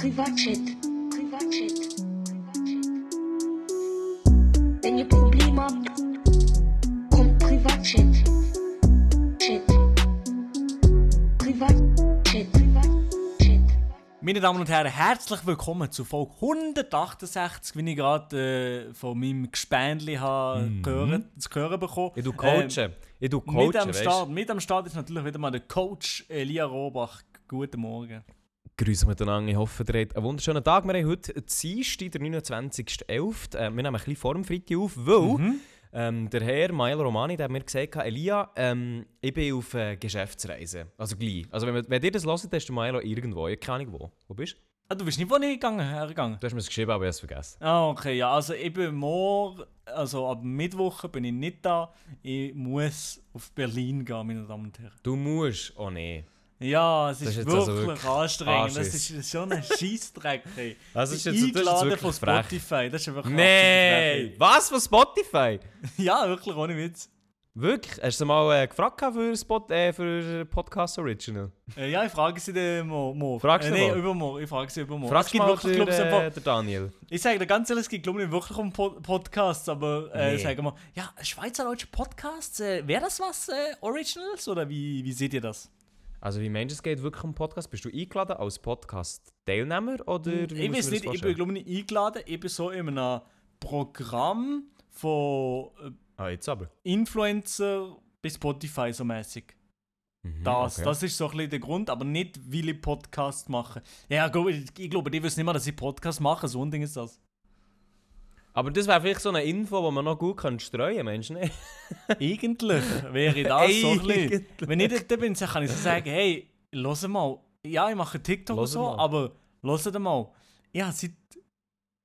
Privatchat. Privatchat. Wenn ihr Probleme habt, kommt Privatchat. Chat. Privatchat. Privatchat. Meine Damen und Herren, herzlich willkommen zu Folge 168, wie ich gerade äh, von meinem habe gehört, zu hören bekommen. Ich tu coachen. Ähm, ich tu mit, coachen, am Start, mit am Start ist natürlich wieder mal der Coach Elia Robach. Guten Morgen. Grüße miteinander. Ich hoffe, ihr habt einen wunderschönen Tag. Wir haben heute Dienstag, der 29.11. Äh, wir nehmen ein bisschen vor dem Freitag auf, weil Mhm. ähm, der Herr Mael Romani der hat mir gesagt, Elia, ähm, ich bin auf äh, Geschäftsreise. Also gleich. Also wenn, wenn ihr das hört, ist der Maelo irgendwo. Ich keine Ahnung wo. Wo bist du? Ah, du bist nicht wo ich gegangen, hergegangen? Du hast mir das geschrieben, aber ich habe es vergessen. Ah, okay, ja, also ich bin morgen, also ab Mittwoch bin ich nicht da. Ich muss auf Berlin gehen, meine Damen und Herren. Du musst... Oh nee. Ja, es ist, ist jetzt wirklich, also wirklich anstrengend. Das ist schon ein Scheissdreck. ey. Das ist jetzt- bin das ist eingeladen von frech. Spotify. Das ist einfach Nein! Was? Von Spotify? Ja, wirklich, ohne Witz. Wirklich? Hast du mal äh, gefragt für, Spot, äh, für Podcast Original? Äh, ja, ich frage sie dann mo morgen. Fragst äh, du nee, mal? übermorgen. Ich frage sie übermorgen. Fragst es gibt mal wirklich, der, glaub, äh, der Daniel. Ich sage dir ganz ehrlich, es gibt, glaube ich, wirklich um Pod Podcasts, aber äh, Nee. sagen wir, ja, schweizerdeutsche Podcasts, äh, wäre das was, äh, Originals, oder wie, wie seht ihr das? Also wie meinst du, es geht wirklich um Podcast? Bist du eingeladen als Podcast-Teilnehmer oder wie ich weiß nicht, ich bin, glaube ich, nicht eingeladen. Ich bin so in einem Programm von äh, Ah, jetzt aber. Influencer bis Spotify so mäßig. Mhm, Das, okay. das ist so ein bisschen der Grund, aber nicht, weil ich Podcast mache. Ja, ich glaube, ich glaube, die wissen nicht mal, dass ich Podcast mache, so ein Ding ist das. Aber das wäre vielleicht so eine Info, die man noch gut kann streuen kann, Mensch. Ne? Eigentlich wäre das so ein bisschen. Wenn ich dort bin, dann kann ich so sagen, hey, hör mal, ja, ich mache TikTok und so, mal. aber hör mal, ja, seit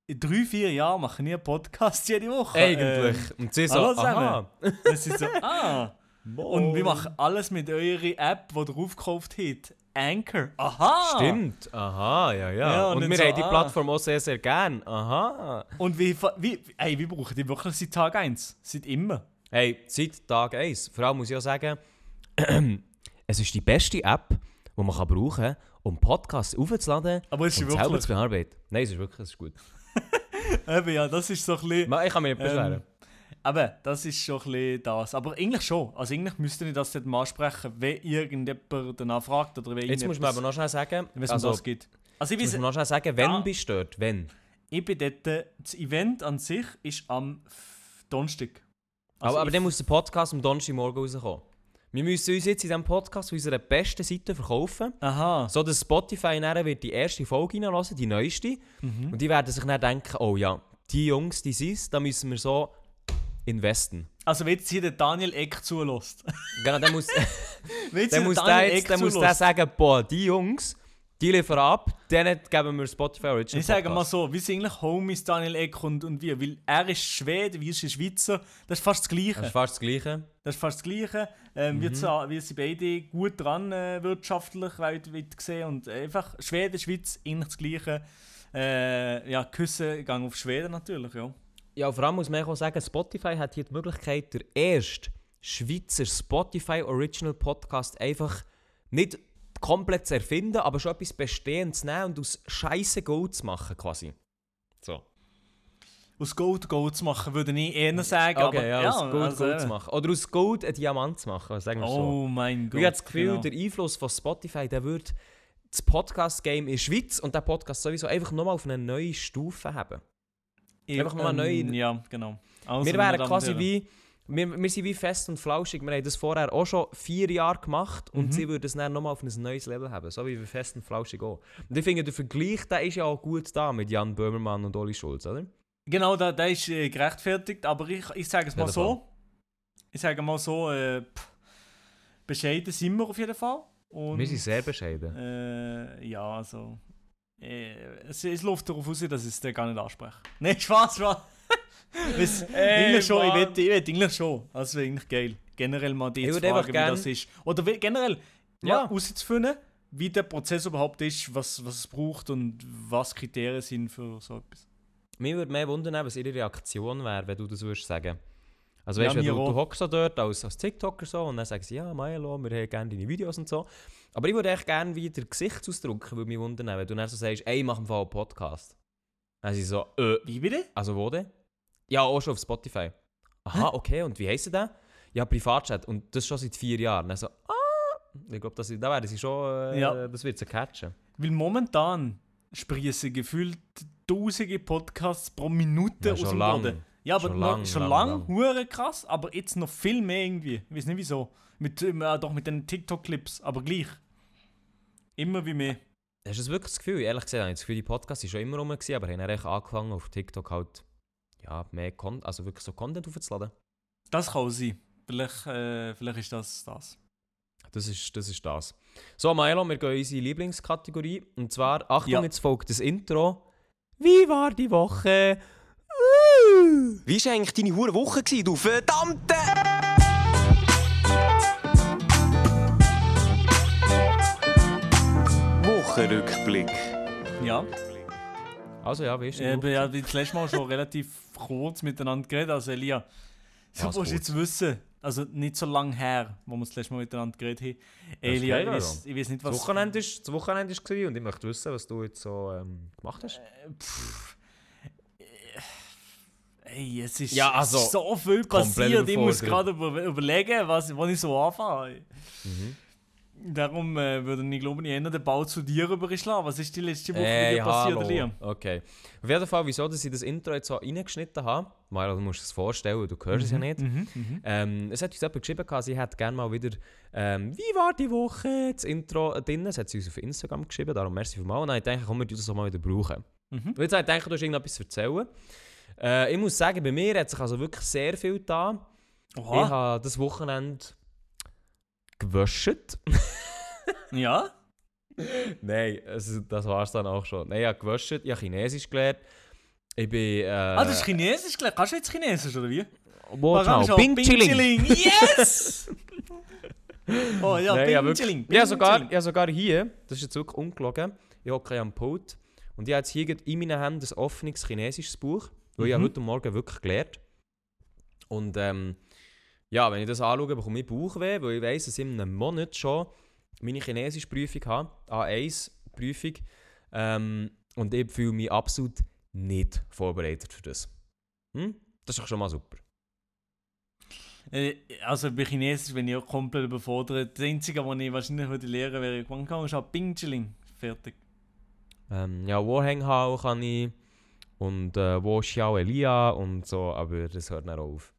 drei, vier Jahren mache ich nie einen Podcast jede Woche. Eigentlich. Und sie so, zusammen. aha. Ähm, das ist so, ah. Und wir machen alles mit eurer App, die ihr aufgekauft habt. Anchor. Aha! Stimmt. Aha, ja, ja. Ja, und und wir so, haben die ah. Plattform auch sehr, sehr gern. Aha. Und wie, wie, ey, wie brauchen die wirklich seit Tag 1? Seit immer? Hey, seit Tag 1. Vor allem muss ich auch sagen, es ist die beste App, die man kann brauchen kann, um Podcasts aufzuladen Aber ist und selber wirklich? zu bearbeiten. Nein, es ist wirklich es ist gut. Eben, ja, das ist so ein bisschen... Ich kann mich nicht beschweren. Ähm, aber das ist schon ein bisschen das. Aber eigentlich schon. Also eigentlich müsste ich das dort mal ansprechen, wenn irgendjemand danach fragt oder wenn Jetzt muss man aber noch schnell sagen, wenn es also, um das geht. Also ich muss man noch schnell sagen, wenn Ja. bist du dort, wenn. ich bin dort, äh, das Event an sich ist am Donnerstag. Also aber, aber dann muss der Podcast am Donnerstagmorgen rauskommen. Wir müssen uns jetzt in diesem Podcast unserer besten Seite verkaufen, Aha. so dass Spotify nachher wird die erste Folge reinlassen, die neueste. Mhm. Und die werden sich dann denken, oh ja, die Jungs, die sind da müssen wir so investen. Also wenn jetzt hier der Daniel Eck zulässt. Genau, dann muss, hier muss, der der, jetzt, dann muss der sagen, boah, die Jungs, die liefern ab, denen geben wir Spotify Original Ich sage mal so, wie sind eigentlich Homies Daniel Eck und, und wir? Weil er ist Schwede, wir sind Schweizer. Das ist fast das Gleiche. Das ist fast das Gleiche. Das ist fast das Gleiche. Ähm, wir, zwar- wir sind beide gut dran äh, wirtschaftlich, weit, weit gesehen. Und einfach Schweden, Schweiz, eigentlich das Gleiche. Äh, ja, Küsse, Gang auf Schweden natürlich, ja. Ja, vor allem muss man auch sagen, Spotify hat hier die Möglichkeit, der erste Schweizer Spotify Original Podcast einfach nicht komplett zu erfinden, aber schon etwas Bestehendes zu nehmen und aus Scheiße Gold zu machen, quasi. So. Aus Gold Gold zu machen, würde ich eher sagen. aber, Okay, ja, aus Gold also, Gold äh, zu machen. Oder aus Gold einen Diamant zu machen, sagen wir so. Oh mein Gott. ich habe das Gefühl, genau. der Einfluss von Spotify, der würde das Podcast-Game in der Schweiz und der Podcast sowieso einfach nochmal auf eine neue Stufe haben. Einfach mal neu- Ähm, Ja, genau. Also, wir wären quasi Herren. wie. Wir, wir sind wie fest und flauschig. Wir haben das vorher auch schon vier Jahre gemacht und Mhm. sie würden es dann nochmal auf ein neues Level haben. So wie wir fest und flauschig auch. Und ich finde, der Vergleich der ist ja auch gut da mit Jan Böhmermann und Oli Schulz, oder? Genau, da, da ist äh, gerechtfertigt, aber ich, ich sage es mal so. Ich sage mal so, äh, pff, bescheiden sind wir auf jeden Fall. Und, Wir sind sehr bescheiden. Äh, ja, also. Äh, es, es läuft darauf aus, dass ich es dir gar nicht anspreche. Nein, Spaß, Spaß. Ey, schon, ich will, ich will eigentlich schon. Also wäre eigentlich geil. Generell mal die Ich zu fragen, wie gern- das ist. Oder wie, generell mal Ja. herauszufinden, wie der Prozess überhaupt ist, was, was es braucht und was Kriterien sind für so etwas. Mir würde mehr wundern, was ihre Reaktion wäre, wenn du das würdest sagen. Also Ja, weißt du, mir du, du hockst so dort als, als TikToker so und dann sagen sie, ja, Maelo, wir haben gerne deine Videos und so. Aber ich würde echt gerne wieder Gesichtsausdruck, würde mich wundern, wenn du dann so sagst, ey, mach im Fall einen Podcast. Dann sind sie so, äh, Wie bitte? also wo denn? Ja, auch schon auf Spotify. Aha, okay, und wie heisst der? Ja, Privatchat. Und das schon seit vier Jahren. Dann so, ah, ich glaube, das, da werden sie schon, äh, Ja. das wird sie catchen. Weil momentan sprießen gefühlt tausende Podcasts pro Minute Ja, aus schon dem lang. Boden. Ja, aber Schon noch, lang, schon lang, lang, lang. hure krass, aber jetzt noch viel mehr irgendwie. Ich weiß nicht wieso. Mit, äh, doch mit den TikTok-Clips, aber gleich. Immer wie mehr. Hast du das wirklich das Gefühl? Ehrlich gesagt, habe ich das Gefühl, die Podcasts waren schon immer rum, gewesen, aber haben dann echt angefangen, auf TikTok halt, ja, mehr Content, also wirklich so Content aufzuladen. Das kann auch sein. Vielleicht, äh, vielleicht ist das das. Das ist, das ist das. So, Milo, wir gehen in unsere Lieblingskategorie. Und zwar, Achtung, Ja. jetzt folgt das Intro. Wie war die Woche? Uh. Wie war eigentlich deine hure Woche, gewesen, du verdammte... Wochenrückblick. Ja. Also ja, wie ist Äh, wir haben das letzte Mal schon relativ kurz miteinander geredet. Also Elia, du musst kurz? jetzt wissen, also nicht so lange her, wo wir das letzte Mal miteinander geredet haben. Das Elia, ich weiß, ich weiß nicht, Das was... Wochenende war das Wochenende ist gewesen und ich möchte wissen, was du jetzt so ähm, gemacht hast. Pff, äh, Ey, es ist Ja, also, so viel passiert. Ich muss gerade über, überlegen, was, wo ich so anfange. Mhm. Darum äh, würde ich, glaube ich, eher den Ball zu dir überschlagen. Was ist die letzte Woche Ey, mit dir passiert, hallo. Elia? Okay. Auf jeden Fall, wieso dass ich das Intro jetzt so reingeschnitten habe, Milo, du musst es vorstellen, du hörst es ja nicht. Mhm, mhm. Ähm, es hat uns jemand geschrieben, sie hätte gerne mal wieder ähm, «Wie war die Woche?» das Intro drin. Das hat sie uns auf Instagram geschrieben, darum merci vielmals. Und dann habe ich gedacht, komm, wir das auch mal wieder brauchen. Mhm. Und jetzt habe ich gedacht, du hast irgendetwas zu erzählen. Äh, ich muss sagen, bei mir hat sich also wirklich sehr viel getan. Ich Oha. habe das Wochenende gewäscht. Ja? Nein, also, das war es dann auch schon. Nein, ich habe gewäscht, ich habe Chinesisch gelernt. Ich bin... Äh, Ah, das ist Chinesisch gleich. Kannst du jetzt Chinesisch, oder wie? Warum genau? Bing Chilling. Yes! oh ja, Nein, Bing ja, wirklich. Chilling. Ja, Bing sogar, Chilling. ja, sogar hier, das ist jetzt wirklich ungelogen, ich hocke am Pult und ich habe jetzt hier in meinen Händen ein offenes chinesisches Buch, weil ich habe Mhm. heute Morgen wirklich gelernt. Und ähm, ja, wenn ich das anschaue, bekomme ich Bauchweh, weil ich weiss, dass ich in einem Monat schon meine chinesische Prüfung habe, A1-Prüfung, ähm, und ich fühle mich absolut nicht vorbereitet für das. Hm? Das ist doch schon mal super. Äh, Also bei Chinesisch bin ich auch komplett überfordert. Das Einzige, was ich wahrscheinlich würde lernen wäre, wann kann ich schon Bing Chilling. Fertig. Ähm, ja, Wo Heng Hao kann ich und äh, Wo Xiao Elia und so, aber das hört auch auf.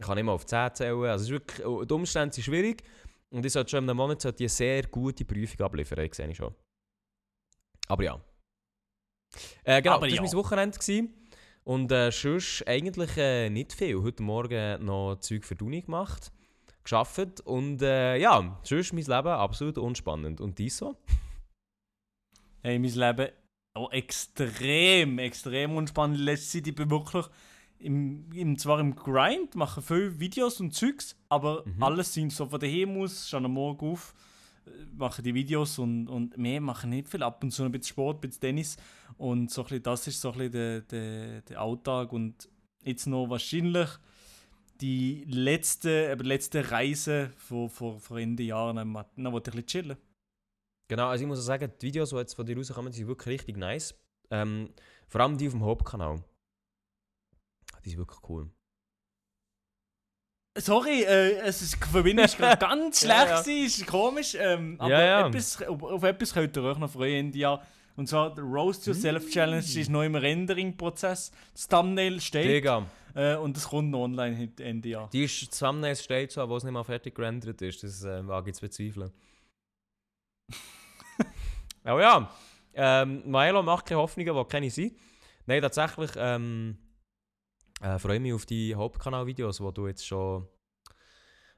Ich kann nicht mal auf 10 zählen, also ist wirklich, oh, die Umstände sind schwierig und ich sollte schon in einem Monat sollte eine sehr gute Prüfung abliefern, ich sehe ich schon. Aber ja. Äh, genau, Aber das war ja. mein Wochenende gewesen. und äh, sonst eigentlich äh, nicht viel. Heute Morgen noch Zeug für die Uni gemacht, geschafft und äh, ja, sonst mein Leben absolut unspannend. Und dies so? Hey, mein Leben auch extrem, extrem unspannend. In letzter Zeit, ich bin wirklich im, im, zwar im Grind, mache viele Videos und Zeugs, aber Mhm. alles sind so von daheim aus, schon am Morgen auf, äh, mache die Videos und, und mehr mache ich nicht viel. Ab und zu ein bisschen Sport, ein bisschen Tennis und so ein bisschen, das ist so ein bisschen der, der, der Alltag und jetzt noch wahrscheinlich die letzte, eben letzte Reise vor, vor, vor Ende Jahren, dann wollte ich ein bisschen chillen. Genau, also ich muss sagen, die Videos, die jetzt von dir rauskommen, sind wirklich richtig nice. Ähm, vor allem die auf dem Hauptkanal. Die sind wirklich cool. Sorry, äh, es ist, die ist gerade ganz schlecht, Ja, ja. ist komisch. Ähm, aber Ja, ja. Etwas, auf, auf etwas könnt ihr euch noch freuen Ende Jahr. Und zwar der Roast Yourself Challenge Mm. ist noch im Rendering-Prozess. Das Thumbnail steht Digga, äh, und es kommt noch online Ende Jahr. die ist das Thumbnail steht so, wo es nicht mal fertig gerendert ist. Das äh, wage ich zu bezweifeln. Aber ja, ähm, Milo macht keine Hoffnungen, die keine sind. Nein, tatsächlich ähm, äh, freue ich mich auf die Hauptkanal-Videos, die du jetzt schon...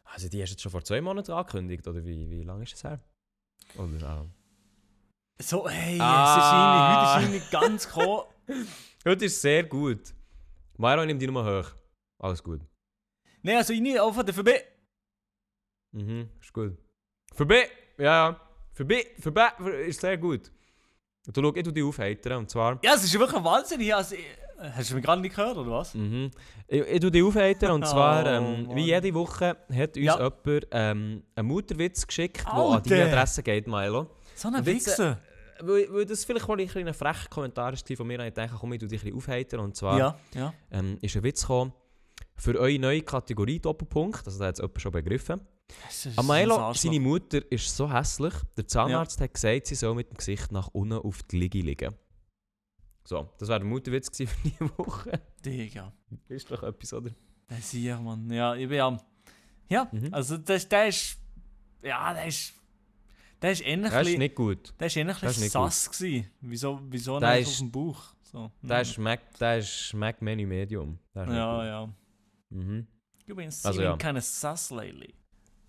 Also die hast du jetzt schon vor zwei Monaten angekündigt, oder wie, wie lange ist das her? Oder, äh, So, hey, Ah. es ist irgendwie, heute ist irgendwie ganz gekommen. Heute ist sehr gut. Myron nimmt die Nummer hoch. Alles gut. Nein, also ich nicht auch von der VB. Mhm, ist gut. Vorbei! Ja, ja. Vorbei, vorbei, ist sehr gut. Und du schau, ich tu dich aufheitern, und zwar... Ja, es ist wirklich ein Wahnsinn. Also, ich, Hast du mich gerade nicht gehört, oder was? Mhm. Ich, ich tue dich aufheitern und zwar, ähm, Oh, wie jede Woche hat uns Ja. jemand ähm, einen Mutterwitz geschickt, der an deine Adresse geht, Milo. So ein Und Wichser. Weil, weil das vielleicht mal ein kleiner frecher Kommentar war von mir, habe ich gedacht, komm, ich tu dich ein bisschen aufheitern. Und zwar Ja, ja. ähm, ist ein Witz gekommen für eure neue Kategorie Doppelpunkt, also da hat es jemand schon begriffen. Das ist Am ein Milo, Arschloch. seine Mutter ist so hässlich, der Zahnarzt hat gesagt, sie soll mit dem Gesicht nach unten auf die Liege liegen. So, das war der Mutterwitz für diese Woche. Digga. Ist doch etwas, oder? Das ist hier, Mann. Ja, ich bin ja. Ja, Mhm. also das, der ist. Ja, der ist. Der ist ähnlich. Das ist nicht gut. der ist ähnlich sass gewesen. Wieso, wieso Der nicht ist- auf dem Bauch? So. Der mhm. ist Mac, der ist Mac Many Medium. Der ist Ja, gut. ja. Mhm. Ich bin Also, ja. keine Sass lately.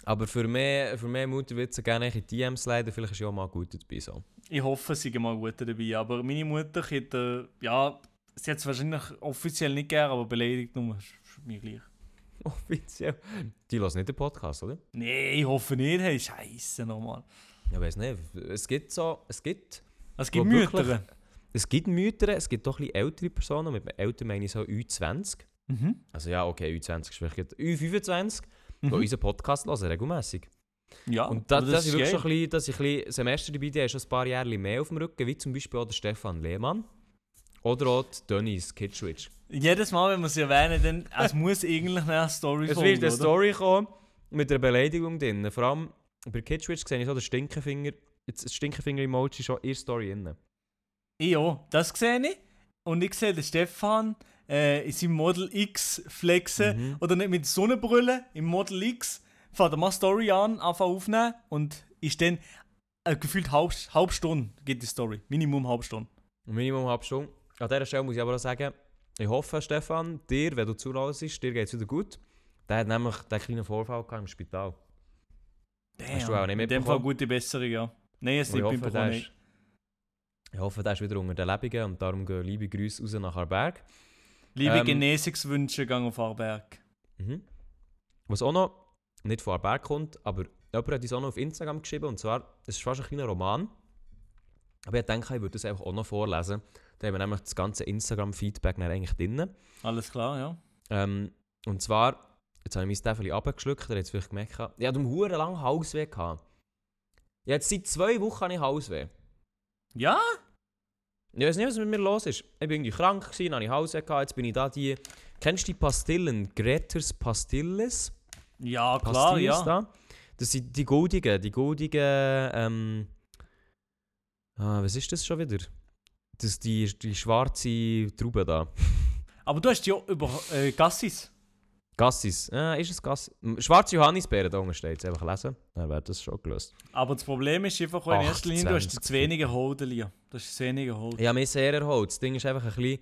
Aber für mehr, für mehr Mutterwitze gerne in die DMs leiden, vielleicht ist ja auch mal gut dabei so. Ich hoffe, sie sind mal gut dabei. Aber meine Mutter hätte. Ja, sie hat es wahrscheinlich offiziell nicht gern, aber beleidigt nur. Ist ist mir gleich. Offiziell. Die hören nicht den Podcast, oder? Nee, ich hoffe nicht. Hey, Scheiße nochmal. Ich weiß nicht. Es gibt so, es gibt, Es gibt Mütter. es gibt Mütter, es gibt doch ein bisschen ältere Personen, mit älter meine ich so Ü20. Mhm. Also ja, okay, Ü20 ist vielleicht Ü25, die Mhm. unseren Podcast hören, regelmässig. Ja, Und da, aber das, ist wirklich geil. schon ein bisschen, dass ich ein bisschen Semester dabei bin, schon ein paar Jahre mehr auf dem Rücken, wie zum Beispiel auch der Stefan Lehmann. Oder auch die Dennis Kitschwitsch. Jedes Mal, wenn wir sie erwähnen, dann es muss eigentlich eine Story Es folgen, wird eine oder? Story kommen mit einer Beleidigung drin. Vor allem bei Kitschwitch sehe ich so den Stinkefinger, jetzt das Stinkefinger-Emoji schon in der Story drin. Ja, das sehe ich. Und ich sehe den Stefan äh, in seinem Model X flexen. Mhm. Oder nicht mit Sonnenbrille im Model X. Fährt er mal Story an, anfangen aufnehmen. Und ist dann äh, gefühlt halb, halb Stunde geht die Story. Minimum halb Stunde. Minimum halb Stunde. An dieser Stelle muss ich aber auch sagen, ich hoffe, Stefan, dir, wenn du zuhörst, dir geht es wieder gut. Der hat nämlich den kleinen Vorfall im Spital. Hast du auch nicht In dem Fall gute Besserung, ja. Nein, es ich nicht hoffe, mitbekommen. ist, ich hoffe, der ist wieder unter den Lebenden und darum gehen liebe Grüße raus nach Arberg. Liebe Ähm, Genesungswünsche, gang auf Arberg. Mhm. Was auch noch nicht von Arberg kommt, aber jemand hat uns auch noch auf Instagram geschrieben und zwar, es ist fast ein kleiner Roman. Aber ich denke, ich würde das einfach auch noch vorlesen. Da haben wir nämlich das ganze Instagram-Feedback eigentlich drin. Alles klar, ja. Ähm, und zwar, jetzt habe ich mein Steffeli abgeschluckt, ihr habt es vielleicht gemerkt. Ich hatte einen lange Hausweh. Gehabt. Ja, jetzt seit zwei Wochen habe ich Hausweh. Ja? Ich weiß nicht, was mit mir los ist. Ich war irgendwie krank, gewesen, habe ich gehabt, jetzt bin ich da die... Kennst du die Pastillen? Greters Pastilles? Ja, klar, Pastilles ja. da? Das sind die goldigen, die goldigen, ähm... Ah, was ist das schon wieder? Das die, die schwarze Traube da. Aber du hast ja über äh, Gassis. Gassis. Ah, ist es Gassis? Schwarze Johannisbeeren, da unten steht es. Einfach lesen. Dann wäre das schon gelöst. Aber das Problem ist einfach in erster Linie, du hast 28 zu wenige Holden. Du hast zu wenige Holden. Habe mich sehr erholt. Das Ding ist einfach ein bisschen...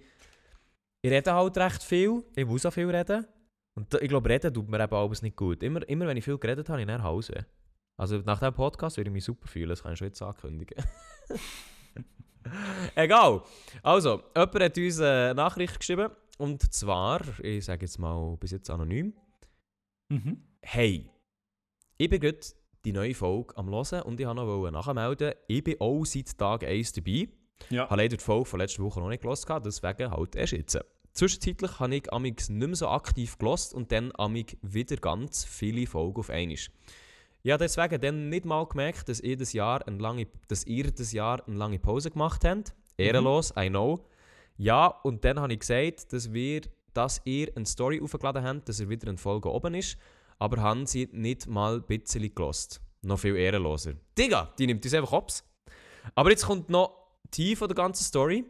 Ich rede halt recht viel. Ich muss auch viel reden. Und ich glaube, reden tut mir eben alles nicht gut. Immer, immer wenn ich viel geredet habe, habe ich nach Hause. Also nach diesem Podcast würde ich mich super fühlen. Das kann ich schon jetzt ankündigen. Egal. Also, jemand hat uns eine Nachricht geschrieben. Und zwar, ich sage jetzt mal bis jetzt anonym. Mhm. Hey, ich bin gerade die neue Folge am Hören und ich wollte noch nachmelden, ich bin auch seit Tag 1 dabei. Ja. habe leider die Folge von letzter Woche noch nicht gehört, deswegen halt erst jetzt. Zwischenzeitlich habe ich amix nicht mehr so aktiv gelost und dann amig wieder ganz viele Folgen auf einmal. Ich habe deswegen dann nicht mal gemerkt, dass ihr das Jahr eine lange, dass ihr das Jahr eine lange Pause gemacht habt. Ehrenlos, I know. Ja, und dann habe ich gesagt, dass, wir, dass ihr eine Story aufgeladen habt, dass er wieder eine Folge oben ist, aber haben sie nicht mal ein bisschen gelost. Noch viel ehrenloser. Digga, die nimmt uns einfach hops. Aber jetzt kommt noch die von der ganzen Story.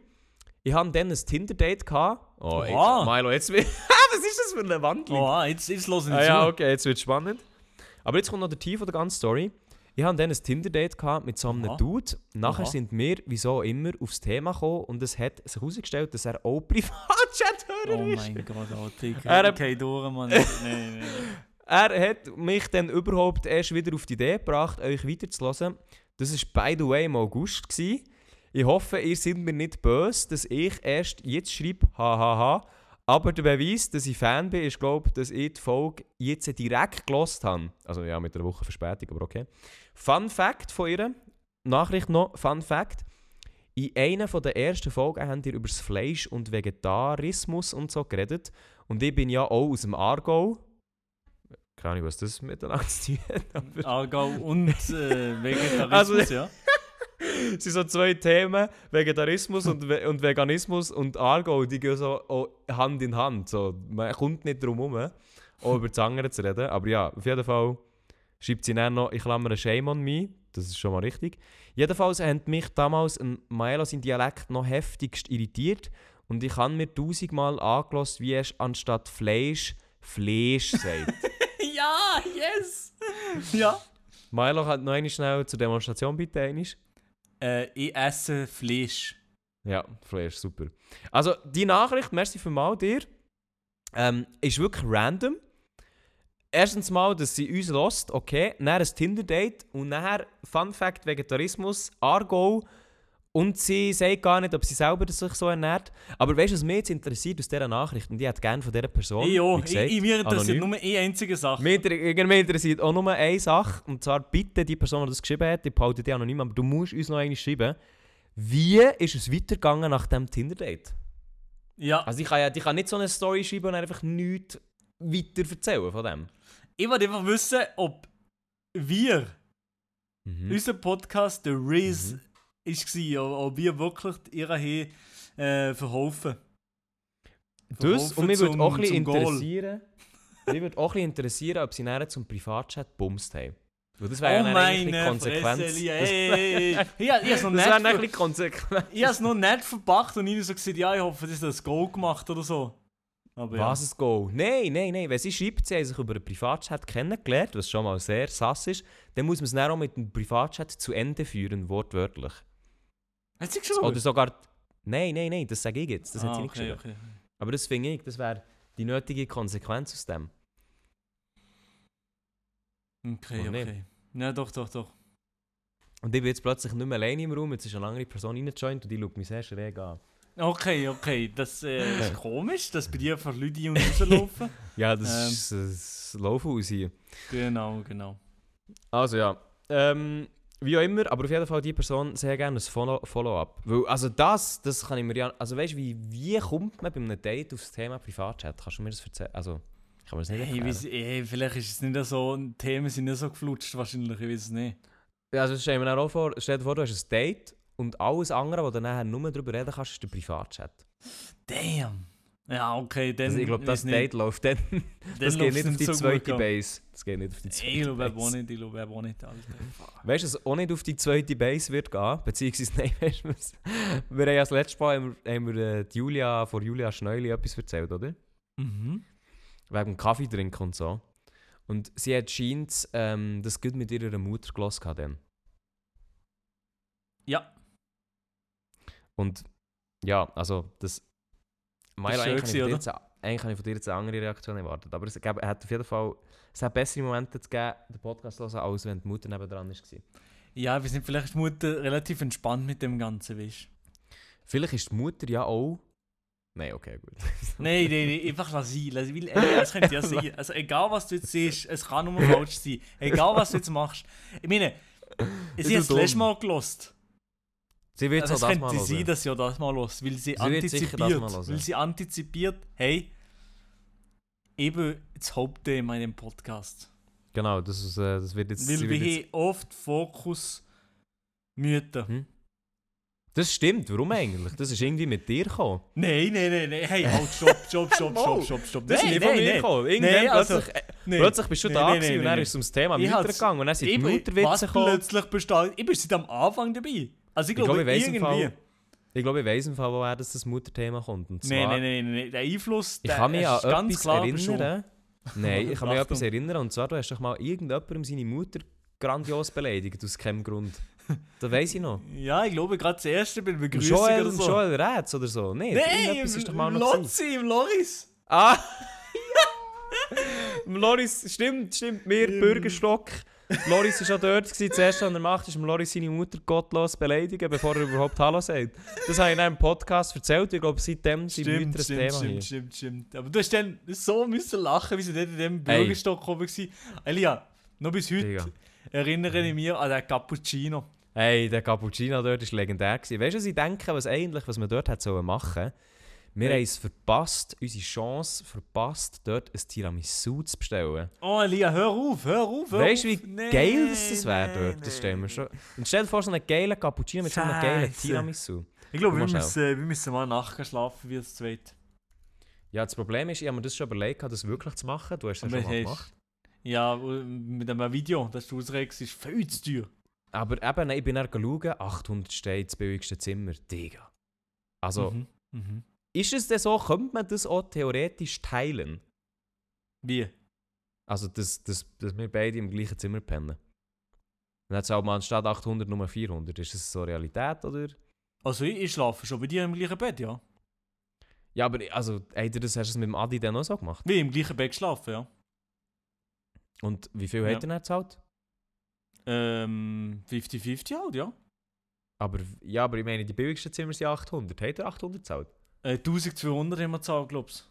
Ich hatte dann ein Tinder-Date. Oh, Oha. Milo, jetzt wird. Was ist das für eine Wandlung? Oh, jetzt, jetzt hören wir Ah, ja, okay, jetzt wird spannend. Aber jetzt kommt noch der Tief von der ganzen Story. Ich hatte dann ein Tinder-Date mit so einem Aha. Dude. Nachher Aha. sind wir, wieso immer, aufs Thema gekommen und es hat sich herausgestellt, dass er auch Privatchat-Hörer Oh ist. mein Gott, Alter. Ich Er- er, kein durch, Mann. Nein, nein, nein. Er hat mich dann überhaupt erst wieder auf die Idee gebracht, euch weiterzulassen. Das war by the way im August. Gewesen. Ich hoffe, ihr seid mir nicht böse, dass ich erst jetzt schreibe, hahaha. Aber der Beweis, dass ich Fan bin, ist, glaube dass ich die Folge jetzt direkt gelost habe. Also ja, mit einer Woche Verspätung, aber okay. Fun Fact von ihr, Nachricht noch, Fun Fact. In einer von der ersten Folgen habt ihr über das Fleisch und Vegetarismus und so geredet. Und ich bin ja auch aus dem Aargau. Keine Ahnung, was das miteinander zu tun hat. Aargau und äh, Vegetarismus, Also- ja. Es sind so zwei Themen, Vegetarismus und, Ve und Veganismus und Aargau, die gehen so auch Hand in Hand. So. Man kommt nicht drum herum, auch über das andere zu reden. Aber ja, auf jeden Fall schreibt sie dann noch, ich klammere Shame on me. Das ist schon mal richtig. Jedenfalls hat mich damals ein Maelo sein Dialekt noch heftigst irritiert und ich habe mir tausendmal angelost, wie er anstatt Fleisch Fleisch sagt. ja, yes! Ja. Milo hat noch einmal schnell zur Demonstration bitte einmal. Äh, ich esse Fleisch. Ja, Flash, super. Also, die Nachricht, merci für mal dir, ähm, ist wirklich random. Erstens mal, dass sie uns lost, okay. Dann ein Tinder-Date und nachher, Fun Fact, Vegetarismus, Argo. Und sie sagt gar nicht, ob sie selber sich so ernährt. Aber weißt du, was mich jetzt interessiert aus dieser Nachricht? Und ich hätte gerne von dieser Person. ich auch. wie Ich, gesagt, ich, mich interessiert anonym. nur eine einzige Sache. Mich, irgendwie interessiert auch nur eine Sache. Und zwar bitte die Person, die das geschrieben hat, die behalte die anonym, aber du musst uns noch einmal schreiben. Wie ist es weitergegangen nach dem Tinder-Date? Ja. Also ich kann ja ich kann nicht so eine Story schreiben und einfach nichts weiter erzählen von dem. Ich wollte einfach wissen, ob wir, Mhm. unser Podcast, der Riz, war, ob- ob wir wirklich ihre hier äh, verhaufen. Das, und mich würde auch ein interessieren, mich würde auch ein interessieren, ob sie nachher zum Privatchat bumst haben. Weil das wäre Oh ja dann eigentlich meine konsequent. Fresse, Elia, Das, ey, ey. Ich, habe es noch nicht ein ver- bisschen konsequent. ich habe es noch nicht verpackt und ich so gesagt, ja, ich hoffe, das ist das Goal gemacht oder so. Aber ja. Was ein Go? Nein, nein, nein. Wenn sie schreibt, sie haben sich über einen Privatchat kennengelernt, was schon mal sehr sass ist, dann muss man es dann auch mit dem Privatchat zu Ende führen, wortwörtlich. Hat sie geschrieben? Oder sogar. Nein, nein, nein, das sage ich jetzt. Das hat ah, sie nicht okay, geschrieben. okay. Aber das finde ich, das wäre die nötige Konsequenz aus dem. Okay, nee. okay. Ja, doch, doch, doch. Und ich bin jetzt plötzlich nicht mehr alleine im Raum, jetzt ist eine andere Person reingejoint und die schaut mich sehr schräg an. Okay, okay. Das äh, ist komisch, dass bei dir einfach Leute und rauslaufen. Ja, das Ähm. ist das Laufhaus hier. genau, genau. Also ja, ähm, wie auch immer, aber auf jeden Fall die Person sehr gerne ein Follow- Follow-up. Weil, also das, das kann ich mir ja, also weißt du, wie, wie kommt man bei einem Date auf das Thema Privatchat? Kannst du mir das erzählen? Also, ich kann mir das nicht Hey, erklären. weiss, ey, vielleicht ist es nicht so, Themen sind nicht so geflutscht, wahrscheinlich, ich weiß es nicht. Ja, also stell dir auch vor, stell dir vor, du hast ein Date und alles andere, wo du nachher nur darüber reden kannst, ist der Privatchat. Damn. Ja, okay, dann. Also ich glaube, das. Date läuft dann. Das geht nicht auf die so zweite Base. Das geht nicht auf die zweite Ich glaube auch Base. nicht, ich glaube auch nicht, Alter. Weißt du, dass es auch nicht auf die zweite Base wird gehen? Beziehungsweise, nein, weißt du? Wir haben ja das letzte Mal haben wir, haben wir äh, die Julia, vor Julia Schneuli etwas erzählt, oder? Mhm. Wegen dem Kaffee trinken und so. Und sie hat scheint ähm, das gut mit ihrer Mutter gelassen dann. Ja, Und ja, also das. Milo, schön eigentlich, gewesen, jetzt, eigentlich habe ich von dir jetzt eine andere Reaktion erwartet. Aber es, gab, es hat auf jeden Fall es hat bessere Momente gegeben, den Podcast zu hören, als wenn die Mutter nebendran war. ja, wir sind vielleicht ist die Mutter relativ entspannt mit dem Ganzen, weißt Vielleicht ist die Mutter ja auch. Nein, okay, gut. Nein, nein, nein, einfach lass sein. Lass, weil, ey, es könnte ja sein. Also egal was du jetzt siehst, es kann nur falsch sein. Egal was du jetzt machst. Ich meine, Ist sie hat das letzte Mal gelost. Sie wird Also so es das mal könnte sein, hören. dass sie auch das mal los, weil sie, Sie wird sicher das antizipiert, mal weil sie antizipiert, hey, eben das Hauptthema in dem Podcast. Genau, das, ist, äh, das wird jetzt... Weil wir jetzt oft Fokus Mythen. Hm? das stimmt, warum eigentlich? Das ist irgendwie mit dir gekommen. Nein, nein, nein, nein, hey, halt, stopp, stopp, stopp, Mal. stopp, stopp, stopp. Das ist Nein, nicht von mir gekommen. Irgendwann Nein, also, plötzlich, äh, Nein. plötzlich bist du Nein, da gewesen nein, und dann ist es ums Thema Mütter gegangen und dann sind die Mutterwitze gekommen. plötzlich bestand. Ich bin seit am Anfang dabei. Also ich Ich glaube, ich im irgendwie. Fall, ich glaube, ich weiss im Fall, woher das, das Mutterthema kommt. Und zwar, Nein, nein, nein, nein, der Einfluss, Ich der kann mich ist an ganz klar erinnern. Nein, ich kann mich an etwas erinnern. Und zwar, du hast doch mal irgendjemandem seine Mutter grandios beleidigt, aus keinem Grund. Das weiss ich noch. Ja, ich glaube, gerade das erste bei Begrüßung Joel, oder so. Joel Rätz oder so. Nee, Nein, irgendetwas ist doch mal im noch. Lotzi, im Loris. Ah! Im Loris, stimmt, stimmt, mir, Bürgerstock. Loris war schon dort. Gewesen. Das erste, was er macht, ist Loris seine Mutter gottlos beleidigen, bevor er überhaupt Hallo sagt. Das habe ich in einem Podcast erzählt. Ich glaube, seitdem sind Mütter Stimmt, ein stimmt, Thema hier. stimmt, stimmt, stimmt. Aber du hast dann so müssen lachen, wie sie dort in dem Ey. Bürgerstock oben war. Elia, noch bis heute Digga. erinnere ich mich an den Cappuccino. Hey, der Cappuccino dort war legendär. Gewesen. Weißt du, was ich denke, was eigentlich, was man dort sollen machen Wir haben es verpasst, unsere Chance verpasst, dort ein Tiramisu zu bestellen. Oh, Elia, hör auf, hör auf, hör Weißt du, wie. Nee, geil das, das wäre nee, dort? Das stellen wir schon. Und stell dir vor, so einen geilen Cappuccino mit so einem geilen. Tiramisu. Ich glaube, wir müssen, wir müssen mal nachher schlafen, wie es zweit. Ja, das Problem ist, ich habe mir das schon überlegt, das wirklich zu machen. Du hast es ja schon mal gemacht. Ja, mit einem Video, das du ausregst, ist viel zu teuer. Aber eben, ich bin dann schauen, 800 steht das billigste Zimmer. Digga. Also, Mhm. Ist es denn so, könnte man das auch theoretisch teilen? Wie? Also, dass, dass, dass wir beide im gleichen Zimmer pennen. Und jetzt auch mal anstatt 800 nur 400. Ist das so Realität, oder? Also ich, ich schlafe schon bei dir im gleichen Bett, ja. Ja, aber also, ey, das hast du es mit dem Adi dann auch so gemacht? Wie im gleichen Bett geschlafen, ja. Und wie viel Ja. hat er dann gezahlt? Ähm, 50-50 halt, ja. Aber, ja, aber ich meine, die billigsten Zimmer sind 800. Hat er 800 gezahlt? Äh, 1200 haben wir gezahlt, glaubst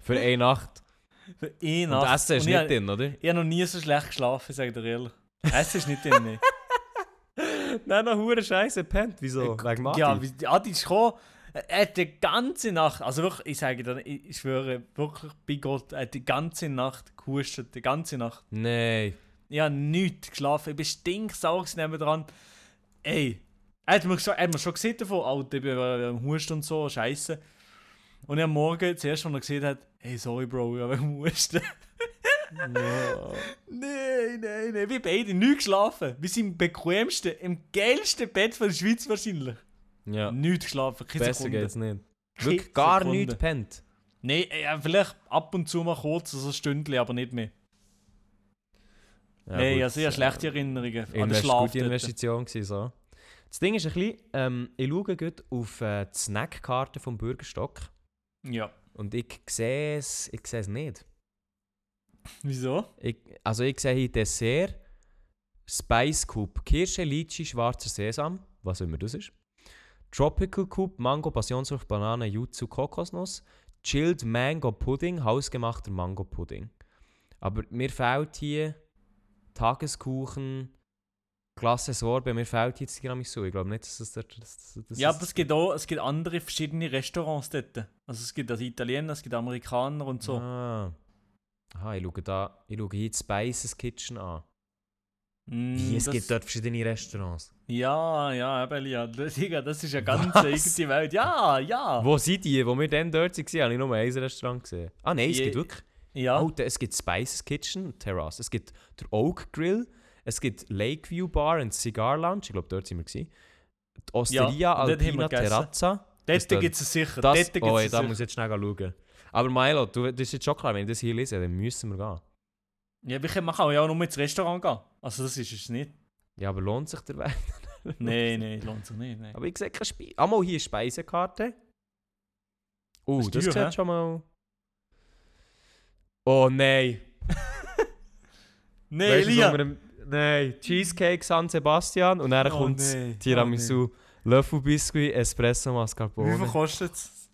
Für eine Nacht. du. Für eine Und Nacht. Essen ist Und nicht ich, drin, oder? Ich habe noch nie so schlecht geschlafen, sag ich dir ehrlich. Essen ist nicht drin, nee. Nein, noch hure Scheiße, pennt. Wieso? Wegen Adi? Ja, wie Adi ist gekommen, er hat die ganze Nacht, also wirklich, ich sage dir, ich schwöre, wirklich bei Gott, er hat die ganze Nacht gehustet, die ganze Nacht. Nein. Ich habe nichts geschlafen, ich bin stinksauer dran. Ey, er hat mir, gesagt, er hat mir schon gesehen davon, Alter, ich bin äh, am Husten und so, scheiße. Und ich am Morgen, zuerst, als er gesehen hat, hey, sorry Bro, ich habe dem Husten. Nein, nein, nein, wir beide nicht geschlafen. Wir sind im bequemsten, im geilsten Bett von der Schweiz wahrscheinlich. Ja, Nicht geschlafen, keine besser Sekunde. geht's nicht. Keine Wirklich gar Sekunde. nichts pennt. Nein, ja, vielleicht ab und zu mal kurz, so ein Stündchen, aber nicht mehr. Ja, Nein, gut, ja, sehr äh, schlechte Erinnerungen an den Schlaf. gute dort. Investition gewesen, so. Das Ding ist ein bisschen, ähm, ich schaue gerade auf äh, die Snackkarte vom Bürgerstock Ja. und ich sehe es, ich sehe es nicht. Wieso? Ich, also ich sehe hier Dessert, Spice Coupe, Kirsche, Litchi, schwarzer Sesam, was immer das ist. Tropical Coupe, Mango, Passionsfrucht, Banane, Jutsu, Kokosnuss. Chilled Mango Pudding, hausgemachter Mango Pudding. Aber mir fehlt hier Tageskuchen, Klasse Sorbe, mir fehlt das Tiramisu. Ich glaube nicht, dass das... das, das, Ja, aber es gibt auch es gibt andere verschiedene Restaurants dort. Also es gibt also Italiener, es gibt Amerikaner und so. Ah. Aha, ich schaue, da, ich schaue hier die Spices Kitchen an. Mm, Wie, es das- gibt dort verschiedene Restaurants. Ja, ja, eben, ja. Das, ist eine ganz eigene Welt. Ja, ja. Wo sind die? Wo wir dann dort waren, habe ich nur ein Restaurant gesehen. Ah nein, es Je- gibt wirklich... Ja. Oh, da- es gibt Spices Kitchen, Terrace. Es gibt der Oak Grill. Es gibt Lakeview Bar und Cigar Lounge. Ich glaube, dort sind wir. Gewesen. Die Osteria Ja, wir Alpina. Terrazza. dort gibt es sicher. Das, dort gibt's oh, es da muss ich jetzt schnell schauen. Aber Milo, du, das ist jetzt schon klar, wenn ich das hier lese, dann müssen wir gehen. Ja, aber ich- man kann ja auch nur ins Restaurant gehen. Also das ist es nicht. Ja, aber lohnt sich der Weg? Nein, nein, lohnt sich nicht. Nein. Aber ich sehe keine Speise. Ah, mal hier Speisekarte. Oh, Das das, ist teuer, sieht schon mal... Oh nein. Nein, Weißt Elia. Nein, Cheesecake San Sebastian und dann Oh, kommt nein. Tiramisu, Löffelbiscuit, Espresso Oh, nein. Wie Mascarpone. viel kostet es?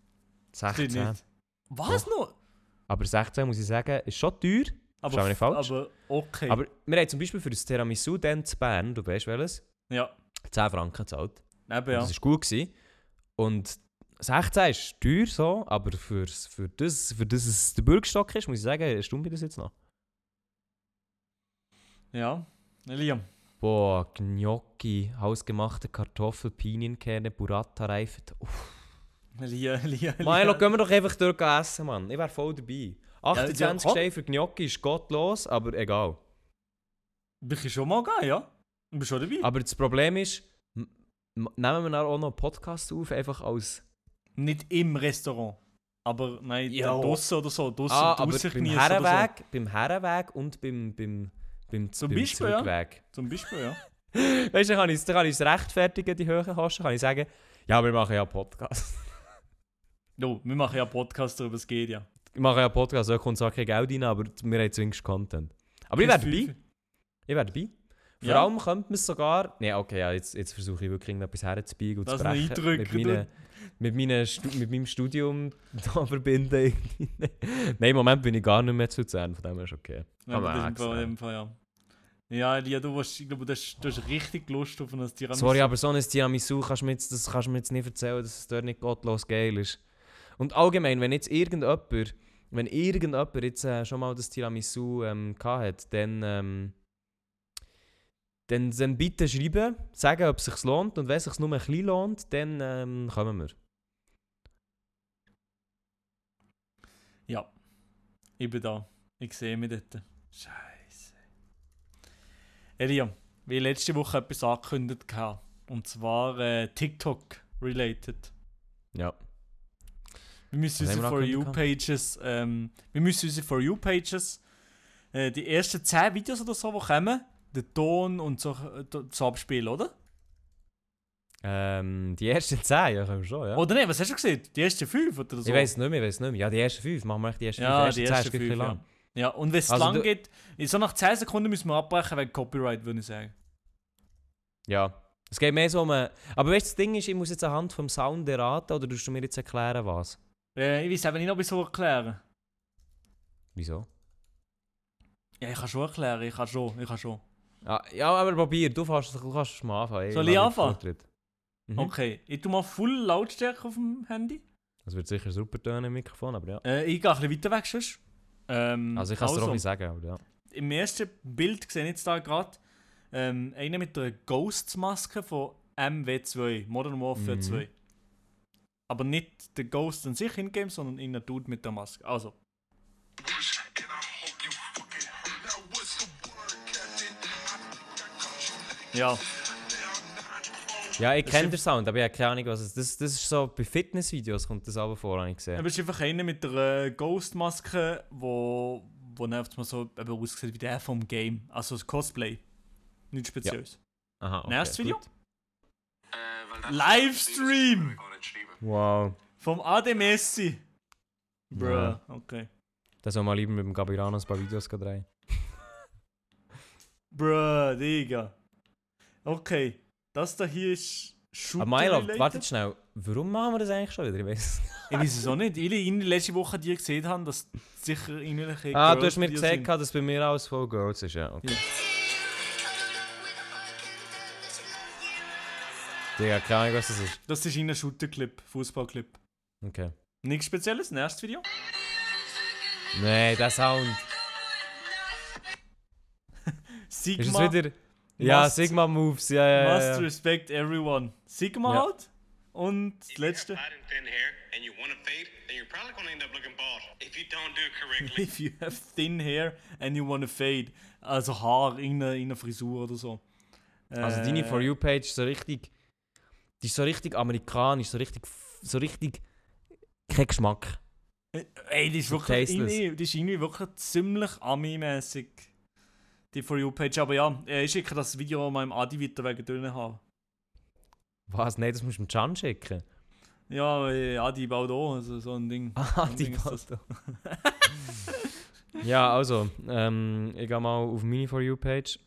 16. nicht. Was noch? Aber 16 muss ich sagen, ist schon teuer. Aber, mich nicht falsch. aber okay. Aber wir haben zum Beispiel für das Tiramisu dann zu Bern, du weißt welches, ja, 10 Franken gezahlt. eben Und ja. Das war gut. Gewesen. Und 16 ist teuer so, aber für, für, das, für das es der Bürgerstock ist, muss ich sagen, stimmt mir das jetzt noch. Ja, Elia. Boah, Gnocchi, hausgemachte Kartoffel, Pinienkerne, Burrata, Reifet. Uff. Elia, Elia, Elia. Milo, gehen wir doch einfach dort essen, Mann. Ich wäre voll dabei. 28 komm. Steine für Gnocchi ist gottlos, aber egal. Bist du schon mal gehen, ja? Du bist schon dabei. Aber das Problem ist, nehmen wir dann auch noch einen Podcast auf, einfach als... Nicht im Restaurant. Aber nein, Ja. ja. draussen oder so. Draussen, Ah, aber draussen beim geniessen oder so. Herrenweg, beim Herrenweg und beim, beim, beim, Zum beim Beispiel, ja. Zum Beispiel, ja. Weißt du, dann kann ich es rechtfertigen, die hohen Kosten, kann ich sagen, ja, wir machen ja Podcast. Jo, wir machen ja Podcast darüber, es geht ja. Wir machen ja Podcast, da kommt zwar kein Geld rein, aber wir haben zumindest Content. Aber ich wäre dabei. Ich wäre dabei. Vor Ja. allem könnte man es sogar... Nee, okay, ja, jetzt, jetzt versuche ich wirklich irgendetwas herzubiegen und Das zu brechen. mit, meinen, mit, meinen Stu mit meinem Studium da verbinden. Nein, im Moment bin ich gar nicht mehr zu Luzern, von dem her ist okay. Ja, in dem Fall, Fall, ja. Ja, du hast, ich glaube, du hast, du hast richtig Lust auf ein Tiramisu. Sorry, aber so ein Tiramisu kannst du mir jetzt, das kannst du mir jetzt nicht erzählen, dass es dort nicht gottlos geil ist. Und allgemein, wenn jetzt irgendjemand, wenn irgendjemand jetzt äh, schon mal das Tiramisu ähm, hat, dann, ähm, dann, dann bitte schreiben, sagen, ob es sich lohnt und wenn es sich nur ein bisschen lohnt, dann ähm, kommen wir. Ja, ich bin da. Ich sehe mich dort. Scheiße. Elia, wie letzte Woche etwas angekündigt gehabt. Und zwar äh, TikTok-related. Ja. Wir müssen haben unsere wir For You-Pages, ähm, wir müssen unsere For You-Pages, äh, die ersten 10 Videos oder so, die kommen, den Ton und so, äh, so abspielen, oder? Ähm, die ersten 10, ja, können wir schon, ja. Oder nicht? Was hast du gesehen? Die ersten 5 oder so? Ich weiß nicht mehr, ich weiß nicht mehr. Ja, die ersten 5, machen wir echt die ersten 5. Ja, die ersten ersten 10 ist fünf, wirklich lang. Ja, und wenn es Also lang geht, so nach 10 Sekunden müssen wir abbrechen wegen Copyright, würde ich sagen. Ja. Es geht mehr so um... äh, Aber weißt du, das Ding ist, ich muss jetzt anhand vom Sound erraten, oder tust du mir jetzt erklären, was? Äh, ich weiß eben nicht, ob ich so erklären. Wieso? Ja, ich kann schon erklären, ich kann schon, ich kann schon. Ja, ja aber probier, du, kannst, du kannst mal anfangen. Soll ich anfangen? Mhm. Okay, ich tu mal voll Lautstärke auf dem Handy. Das wird sicher super tönen im Mikrofon, aber ja. Äh, ich gehe ein bisschen weiter weg sonst. Ähm, Also ich kann es dir auch nicht sagen, aber ja. Im ersten Bild sehe ich jetzt da gerade ähm, einen mit einer Ghost-Maske von MW2, Modern Warfare Mhm. 2. Aber nicht der Ghost an sich in-game, sondern in der Dude mit der Maske. Also. Ja, Ja, ich Das kenne ist- den Sound, aber ich habe keine Ahnung, was es das, das ist so bei Fitnessvideos kommt das aber vor, habe ich gesehen. aber es ist einfach einer mit der Ghost-Maske, wo, wo dann einfach mal so eben aussieht wie der vom Game. Also das Cosplay. Nichts Spezielles. Aha, okay, Nächstes Video? gut. Livestream! Wow. Vom AD Messi. Bruh, Ja. okay. Da soll man lieber mit dem Gabirano ein paar Videos drehen. Bruh, Digga. Okay, das da hier ist Shooter Aber Milo, wartet schnell. Warum machen wir das eigentlich schon wieder? Ich weiß. Ich weiß es auch nicht, ich in der letzten Woche die gesehen habe, dass sicher irgendwelche Ah, du hast mir gesagt, sind. dass bei mir alles voll Girls ist, ja. Okay. Ja. Digga, keine Ahnung, was das ist. Das ist in einem Shooter-Clip, Fußballclip. Okay. Nichts Spezielles, nächstes Video. Nee, der Sound. Sigma Ist es wieder. Ja, Must- Sigma Moves, ja, ja, ja. must ja. respect everyone. Sigma Ja. halt. Und das If you have letzte. if you don't do it correctly. If you have thin hair and you wanna fade. Also Haar, irgendeine, irgendeine Frisur oder so. Also Äh, deine For You-Page ist so richtig. Die ist so richtig amerikanisch, so richtig. So richtig. Kein Geschmack. Äh, Ey, die ist So wirklich irgendwie, die ist irgendwie wirklich ziemlich Ami-mäßig. Die For You-Page. Aber ja, äh, ich schicke das Video meinem Adi weiter wegen dünnen Haar. Was? Nein, das musst du dem Can schicken. Ja, äh, Adi baut auch also so ein Ding. Ah, ist das. Foto. Ja, also. Ähm, ich gehe mal auf meine For You-Page.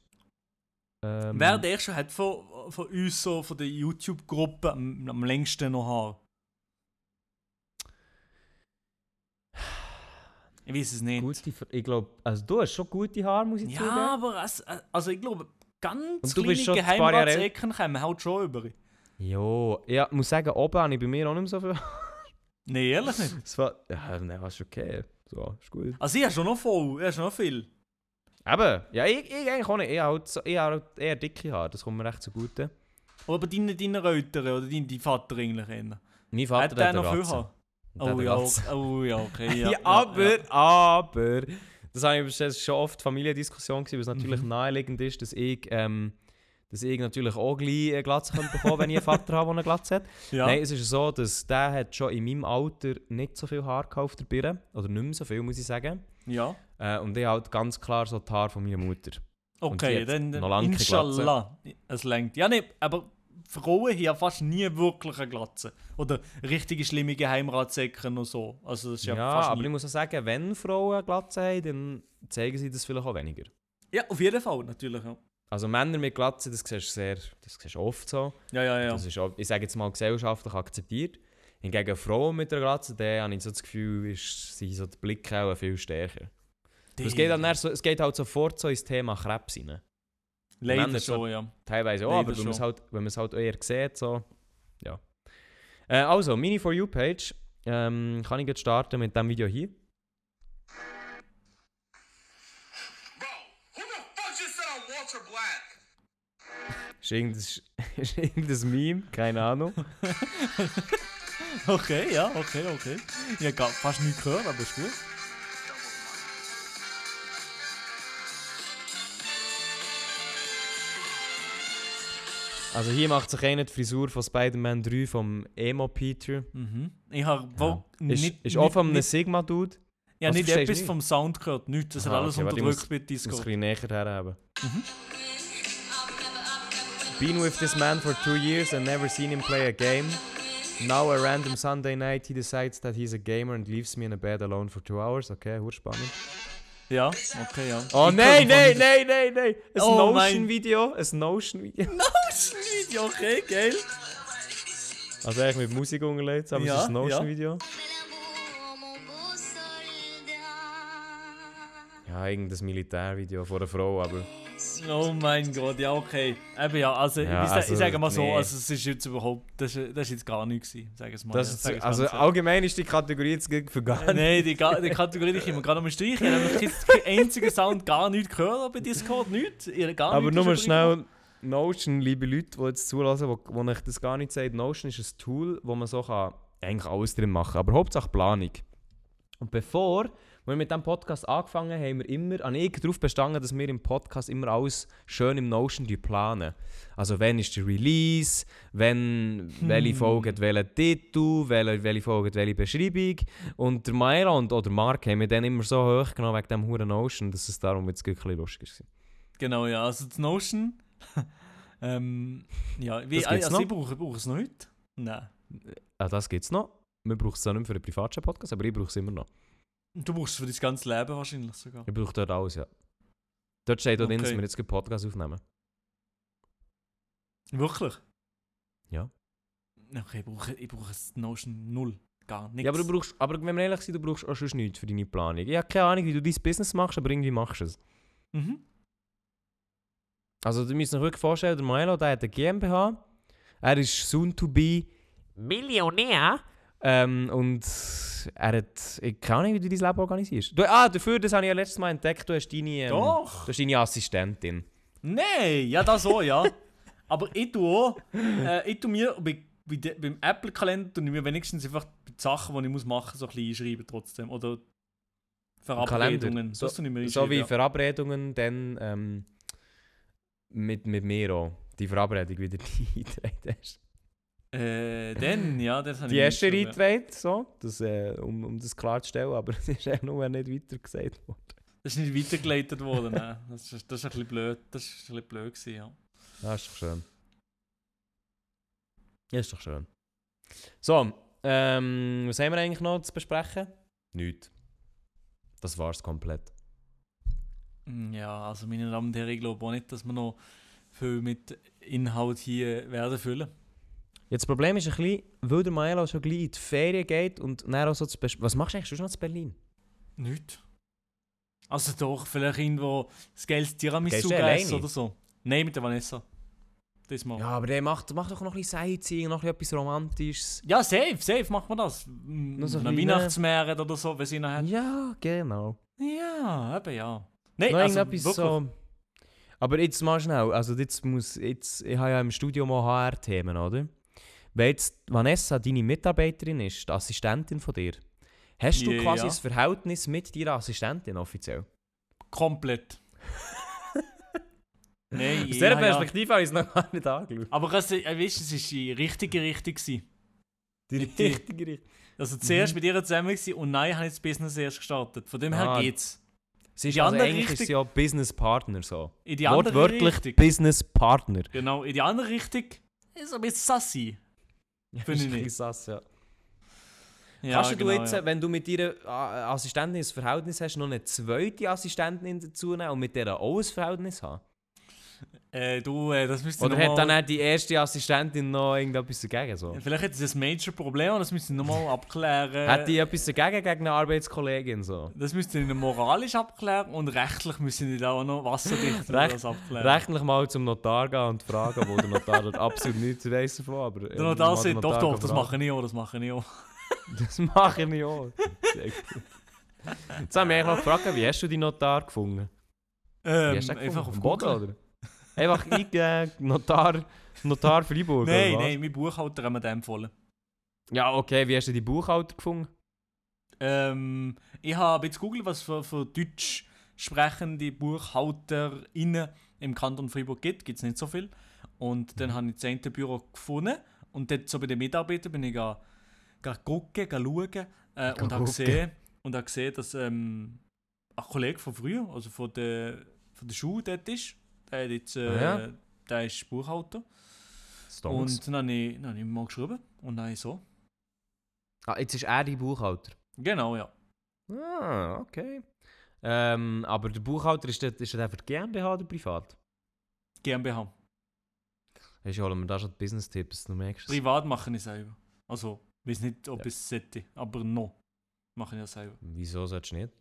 Ähm, Wer der schon hat von, von uns, so, von der YouTube-Gruppe, am, am längsten noch Haar? Ich weiß es nicht. Gute, ich glaube, also du hast schon gute Haare, muss ich Ja, zugeben. aber es, äh, also ich glaube, ganz kleine Geheimratsecken kommen halt schon über. Jo, ja, muss sagen, oben habe ich bei mir auch nicht mehr so viel. Nein, ehrlich nicht. Das war, ja, nein, schon okay. So, ist gut. Also ich habe schon noch voll, ich habe schon noch viel. Eben, ja, ich, ich eigentlich auch nicht. Ich habe halt so, ich habe halt eher dicke Haare, das kommt mir recht zugute. Aber deine, deine Reuter oder dein, dein Vater eigentlich eher. Mein Vater Hat der hat noch viel Ratze. Oh ja, okay, oh ja, okay. Ja, Ja, aber, aber, das ist schon oft Familiendiskussion gewesen, weil es natürlich Mhm. naheliegend ist, dass ich, ähm, dass ich natürlich auch gleich eine Glatze könnte wenn ich einen Vater habe, der eine Glatze hat. Ja. Nein, es ist so, dass der hat schon in meinem Alter nicht so viel Haar auf der Birne. Oder nicht mehr so viel, muss ich sagen. ja. Äh, und ich habe halt ganz klar so die Haare von meiner Mutter. Okay, dann inshallah. Es längt. Ja, nee, aber Frauen haben ja fast nie wirklich eine Glatze. Oder richtige schlimme Geheimratsecken und so. Also das ist Ja, ja, fast aber nie. ich muss auch sagen, wenn Frauen eine Glatze haben, dann zeigen sie das vielleicht auch weniger. Ja, auf jeden Fall, natürlich. Ja, Also Männer mit Glatze, das siehst du sehr, das siehst du oft so. ja, ja. ja. Das ist auch, ich sage jetzt mal gesellschaftlich akzeptiert. Hingegen Frauen mit der Glatze, da habe ich so das Gefühl, ist, sind so die Blicke auch viel stärker. Es geht, dann eher so, es geht halt sofort so ins Thema Krebs rein. Leider schon, ja. Teilweise auch, Leider aber wenn man es halt, wenn halt eher sieht, so, ja. Äh, also, meine For You-Page, ähm, kann ich jetzt starten mit diesem Video hier. Bro, who the fuck just said I'm Walter Black? Ist irgendein, ist irgendein Meme, keine Ahnung. Okay, ja, okay, okay. Ich habe fast nichts gehört, aber ist gut. Also hier macht sich einer die Frisur von Spider-Man 3 vom Emo Peter. Mhm. Ich habe Ja. nicht, Ist, ist auch von einem Sigma-Dude. ja, nicht etwas nicht? vom Sound gehört, nichts. Das hat Aha, alles okay, unterdrückt muss- mit Ich muss Disco. ein bisschen näher herhaben. Been with this man for two years and never seen him play a game. Now a random Sunday night he decides that he's a gamer and leaves me in a bed alone for two hours. Okay, hure spannend. Ja, okay, ja. Oh nein, nein, nein, nein, nein! Ein Oh Notion-Video, ein Notion-Video. Video, okay, geil. Also eigentlich mit Musik unterlegt, aber Ja, es ist ein Notion-Video. Ja, irgendein Militärvideo von einer Frau, aber... Oh mein Gott, ja, okay. Eben ja, also, Ja, ich, also, ich sage mal so, nee. also es ist jetzt überhaupt, das das ist jetzt gar nichts gewesen, sag es mal. Das ja, ist, es also allgemein ist die Kategorie jetzt für gar Äh, nicht. Nein, die, Ga- die Kategorie die können wir gerade mal streichen. Ich habe keinen einzigen Sound gar nicht gehört bei Discord, nichts. Gar Aber nichts nur mal schnell, Notion, liebe Leute, die jetzt zulassen, wo, wo ich das gar nicht sage, Notion ist ein Tool, wo man so kann, eigentlich alles drin machen aber Hauptsache Planung. Und bevor wir mit diesem Podcast angefangen haben, haben wir immer an ich darauf bestanden, dass wir im Podcast immer alles schön im Notion planen. Also wenn ist der Release, wenn, welche Folge hat welchen Titel, welche, welche Folge hat welche Beschreibung. Und der Mailand oder Mark haben wir dann immer so hoch genommen wegen dem huren Notion, dass es darum jetzt ein bisschen lustig war. Genau, ja. Also das Notion. ähm, ja, wie, Das gibt's also ich brauche, es noch nicht. Nein. Ah, das gibt es noch. Wir brauchen es auch nicht mehr für den privaten Podcast, aber ich brauche es immer noch. Du brauchst es für dein ganzes Leben wahrscheinlich sogar. Ich brauche dort alles, ja. Dort steht auch drin, dass Okay. wir jetzt einen Podcast aufnehmen. Wirklich? Ja. Okay, ich brauche, ich brauche das Notion null. Gar nichts. Ja, aber du brauchst, aber wenn wir ehrlich sind, du brauchst auch schon nichts für deine Planung. Ich habe keine Ahnung, wie du dein Business machst, aber irgendwie machst du es. Mhm. Also du musst dir wirklich vorstellen, der Milo, der hat eine GmbH. Er ist soon to be Millionär. Ähm, und er hat, ich keine Ahnung, wie du dein Leben organisierst. Du, ah, dafür, das habe ich ja letztes Mal entdeckt, du hast deine, ähm, Doch. du hast deine Assistentin. Nein, ja, das auch, ja. Aber ich tue auch, äh, ich tue mir bei, bei de, beim Apple-Kalender mir wenigstens einfach die Sachen, die ich muss machen muss, so ein bisschen einschreiben trotzdem. Oder Verabredungen. So, so wie einschreiben, Verabredungen, dann ähm, mit, mit mir auch. Die Verabredung wieder die eingetragen hast. Äh, dann, ja, das habe Die ich erste eingetragen, so, das, äh, um, um das klarzustellen, aber es ist auch nur nicht weiter gesagt worden. Das ist nicht weitergeleitet worden, nein. Das ist, das ist ein bisschen blöd. Das ist ein bisschen blöd gewesen, ja. Ja, ist doch schön. Ja, ist doch schön. So, ähm, was haben wir eigentlich noch zu besprechen? Nichts. Das war's komplett. Mm, Ja, also meine Damen und Herren, ich glaube auch nicht, dass wir noch viel mit Inhalt hier werden füllen. Jetzt das Problem ist ein bisschen, weil der Maelo schon gleich in die Ferien geht und dann auch so zu Was machst du eigentlich schon noch zu Berlin? Nicht. Also doch, vielleicht irgendwo das Geld Tiramisu essen oder so. Nein, mit der Vanessa. Das mal. Ja, Ja, aber der macht, macht doch noch ein bisschen Sightseeing, noch etwas Romantisches. safe, safe macht man das. Nur so Weihnachtsmeer oder so, wenn sie noch hat. Ja, genau. Ja, eben ja. Nein, noch also irgendetwas wirklich. so. Aber jetzt mal schnell, also jetzt muss, jetzt, ich habe ja im Studium auch HR-Themen, oder? Weil jetzt Vanessa deine Mitarbeiterin ist, die Assistentin von dir, hast du Ja, quasi ja. ein Verhältnis mit deiner Assistentin offiziell? Komplett. Nein, Aus ja, dieser ja. Perspektive habe ich es noch gar nicht angeschaut. Aber es, äh, weißt, es ist die richtige Richtung. gewesen. Die richtige Richtung. Also zuerst mit ihr zusammen gewesen und nein, habe ich das Business erst gestartet. Von dem her Ah. geht's. Sie ist Die also andere eigentlich ist Richtung- sie ja Business Partner so. In die andere Wortwörtlich Richtung. Business Partner. Genau, in die andere Richtung ist ein bisschen sassy. Finde ich Ist nicht. sass, ja. Ja, Kannst du genau, jetzt, ja. wenn du mit deiner Assistentin ein Verhältnis hast, noch eine zweite Assistentin dazu nehmen und mit der auch ein Verhältnis haben? Äh, du, äh, das müsste Oder hat dann auch die erste Assistentin noch irgendetwas dagegen? So? Vielleicht hat es ein Major-Problem und das müsste ich nochmal abklären. Hat die etwas dagegen gegen eine Arbeitskollegin? So? Das müsste ich moralisch abklären und rechtlich müssen die da auch noch wasserdicht Recht- das abklären. Rechtlich mal zum Notar gehen und fragen, wo der Notar dort absolut nichts weiss davon. Aber, Der Notar sagt, doch, doch, das mache ich auch, das mache ich auch. Das mache ich auch. Jetzt haben wir eigentlich noch gefragt, wie hast du die Notar gefunden? Wie Ähm, hast du den einfach auf Boden, Google. oder? Einfach eingegeben, Notar, Notar Freiburg. Nein, oder was? nein, mein Buchhalter hat mir den empfohlen. Ja, okay, wie hast du die Buchhalter gefunden? Ähm, ich habe jetzt gegoogelt, was für, für deutsch sprechende BuchhalterInnen im Kanton Freiburg gibt. Gibt es nicht so viel. Und Mhm. dann habe ich das eine Büro gefunden. Und dort so bei den Mitarbeitern bin ich ga, ga gucken, schauen. Äh, und habe gesehen, und habe gesehen, dass ähm, ein Kollege von früher, also von der, von der Schule dort ist. Der, hat jetzt, äh, Ah ja? der ist Buchhalter. Stonks. Und dann habe ich, dann habe ich mal geschrieben. Und dann so. Ah, jetzt ist er die Buchhalter. Genau, ja. Ah, okay. Ähm, aber der Buchhalter ist der für die GmbH oder privat? GmbH. Weißt du, holen wir da schon Business-Tipps, du merkst. Privat mache ich selber. Also, ich weiß nicht, ob Ja. ich es sollte, aber noch mache ich ja selber. Wieso sollst du nicht?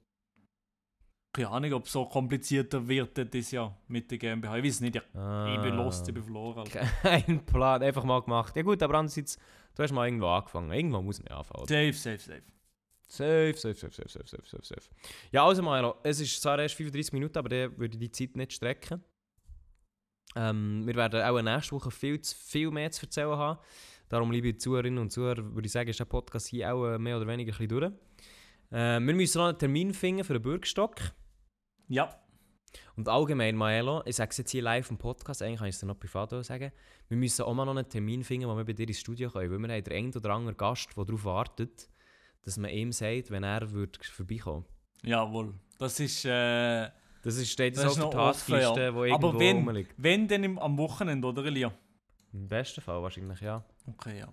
Keine Ahnung, ob es so komplizierter wird dieses Jahr mit der GmbH. Ich weiß nicht, ich, Ah. ich bin lost, ich bin verloren. Alter. Kein Plan, einfach mal gemacht. Ja gut, aber andererseits, du hast mal irgendwo angefangen. Irgendwann muss man anfangen. Safe, safe, safe. Safe, safe, safe, safe, safe, safe, safe, safe. Ja, also Milo, es ist zwar erst 35 Minuten, aber dann würde die Zeit nicht strecken. Ähm, wir werden auch nächste Woche viel, zu, viel mehr zu erzählen haben. Darum, liebe Zuhörerinnen und Zuhörer, würde ich sagen, ist der Podcast hier auch äh, mehr oder weniger ein bisschen durch. Äh, wir müssen noch einen Termin finden für den Bürgerstock. Ja, Und allgemein, Maelo, ich sage es jetzt hier live im Podcast, eigentlich kann ich es dir noch privat auch sagen, wir müssen auch mal noch einen Termin finden, wo wir bei dir ins Studio können, weil wir haben den einen oder anderen Gast, der darauf wartet, dass man ihm sagt, wenn er würde vorbeikommen jawohl. Das ist, äh, Das ist, steht das auf der offen, ja. Taskliste, die irgendwo Aber wenn, rumliegt. wenn denn im, am Wochenende, oder Elia? Im besten Fall wahrscheinlich, ja. Okay, ja.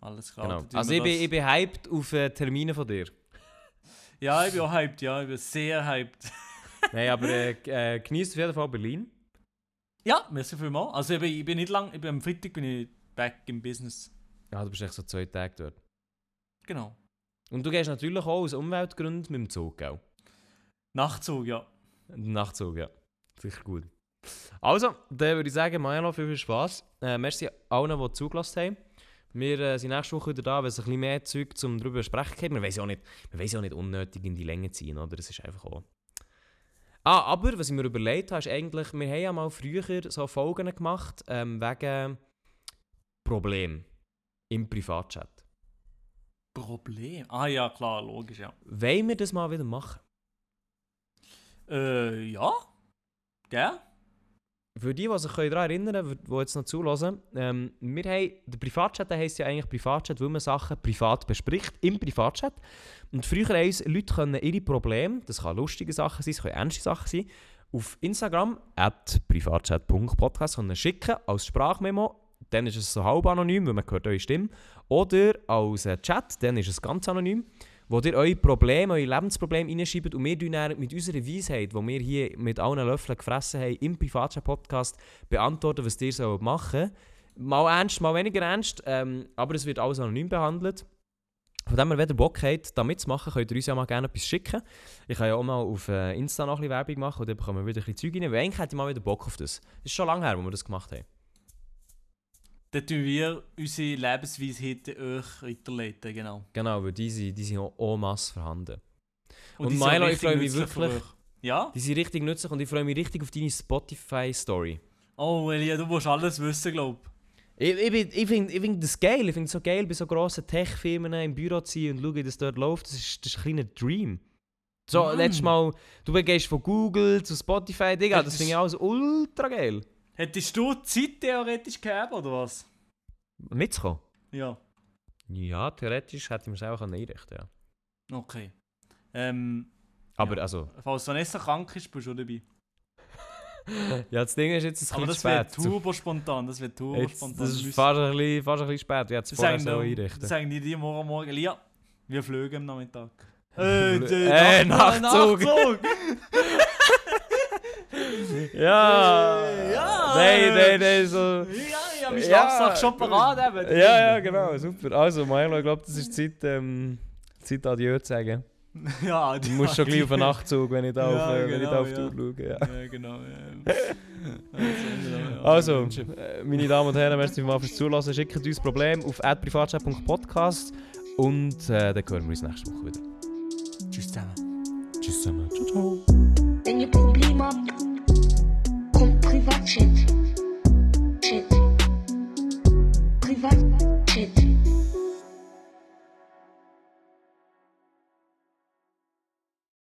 Alles klar. Genau. Also ich bin, ich bin hyped auf äh, Termine von dir. Ja, ich bin auch hyped, ja. Ich bin sehr hyped. Nein, aber äh, äh, genießt auf jeden Fall Berlin. ja, merci vielmals. Also ich bin, ich bin nicht lang, ich bin am Freitag bin ich back im Business. Ja, du bist echt so zwei Tage dort. Genau. Und du gehst natürlich auch aus Umweltgründen mit dem Zug, gell? Nachtzug, ja. Nachtzug, ja. Sicher gut. Also, dann würde ich sagen, Milo, viel, viel Spaß. Äh, merci allen, die zugelassen haben. Wir äh, sind nächste Woche wieder da, wenn es ein bisschen mehr Zeug zum darüber sprechen gibt. Wir wollen ja auch nicht, wir wollen ja auch nicht unnötig in die Länge ziehen, oder? Das ist einfach auch... Ah, aber was ich mir überlegt habe, ist eigentlich, wir haben ja mal früher so Folgen gemacht, ähm, wegen Problem im Privatchat. Problem. Ah ja, klar, logisch, ja. Wollen wir das mal wieder machen? Äh, ja. Gell? Für die, die sich daran erinnern können, die jetzt noch zulassen, ähm, wir haben, der Privatchat heisst ja eigentlich Privatchat, weil man Sachen privat bespricht, im Privatchat. Und früher haben uns Leute können ihre Probleme, das kann lustige Sachen sein, das können ernste Sachen sein, auf Instagram, at privatchat.podcast, schicken als Sprachmemo. Dann ist es so halb anonym, weil man hört eure Stimme. Oder als äh, Chat, dann ist es ganz anonym wo ihr eure Probleme, eure Lebensprobleme reinschreibt und wir dann mit unserer Weisheit, die wir hier mit allen Löffeln gefressen haben, im Privatchat-Podcast beantworten, was ihr so machen Mal ernst, mal weniger ernst, ähm, aber es wird alles anonym behandelt. Von dem ihr, wenn ihr Bock habt, da mitzumachen, könnt ihr uns ja mal gerne etwas schicken. Ich kann ja auch mal auf äh, Insta noch ein bisschen Werbung machen und dann bekommen wir wieder ein bisschen Zeug rein. Weil eigentlich hätte ich mal wieder Bock auf das. Es ist schon lange her, wo wir das gemacht haben. Dann tun wir unsere Lebensweisheiten euch weiterleiten, genau. Genau, weil die sind, die sind auch en masse vorhanden. Und auch Milo, ich freue mich wirklich-. Ja? Die sind richtig nützlich und ich freue mich richtig auf deine Spotify-Story. Oh, Elia, du musst alles wissen, glaub Ich, ich, bin- ich finde ich find das geil. Ich finde es so geil, bei so grossen Tech-Firmen im Büro zu sein und schauen, wie das dort läuft. Das ist, das ist ein kleiner Dream. So, Mann. letztes Mal, du gehst von Google zu Spotify, Digga, das finde ich alles ultra geil. Hättest du Zeit theoretisch gehabt, oder was? Mitzukommen? Ja. Ja, theoretisch hätte ich mir selber einrichten können, ja. Okay. Ähm, Aber Ja. also, falls Vanessa krank ist, bist du dabei. ja, das Ding ist jetzt ein Aber das wird turbo spontan, das wird turbo Jetzt, spontan. das Wir ist fast ein bisschen, fast ein bisschen spät. Ich hätte es das vorher so einrichten. das sagen die dir morgen Morgen, Elia, wir fliegen am Nachmittag. Äh, Äh, Nachtzug. Nachtzug. Ja! ja! Nein, nein, nein, so... Ja, ich habe meine Ja. Schlafsache schon parat eben. Ja, ja, genau, super. Also, Milo, ich glaube, das ist Zeit, ähm, Zeit Adieu zu sagen. ja Du musst schon gleich auf den Nachtzug, wenn ich da Ja, auf, äh, wenn ich da genau, auf die ja. Uhr schaue. Ja. Ja, genau. Ja. Also, äh, meine Damen und Herren, merci mal fürs Zuhören. Schickt uns Problem auf privatchat.podcast und äh, dann hören wir uns nächste Woche wieder. Tschüss zusammen. Tschüss zusammen. Ciao, ciao. Cheat. Cheat. Privat.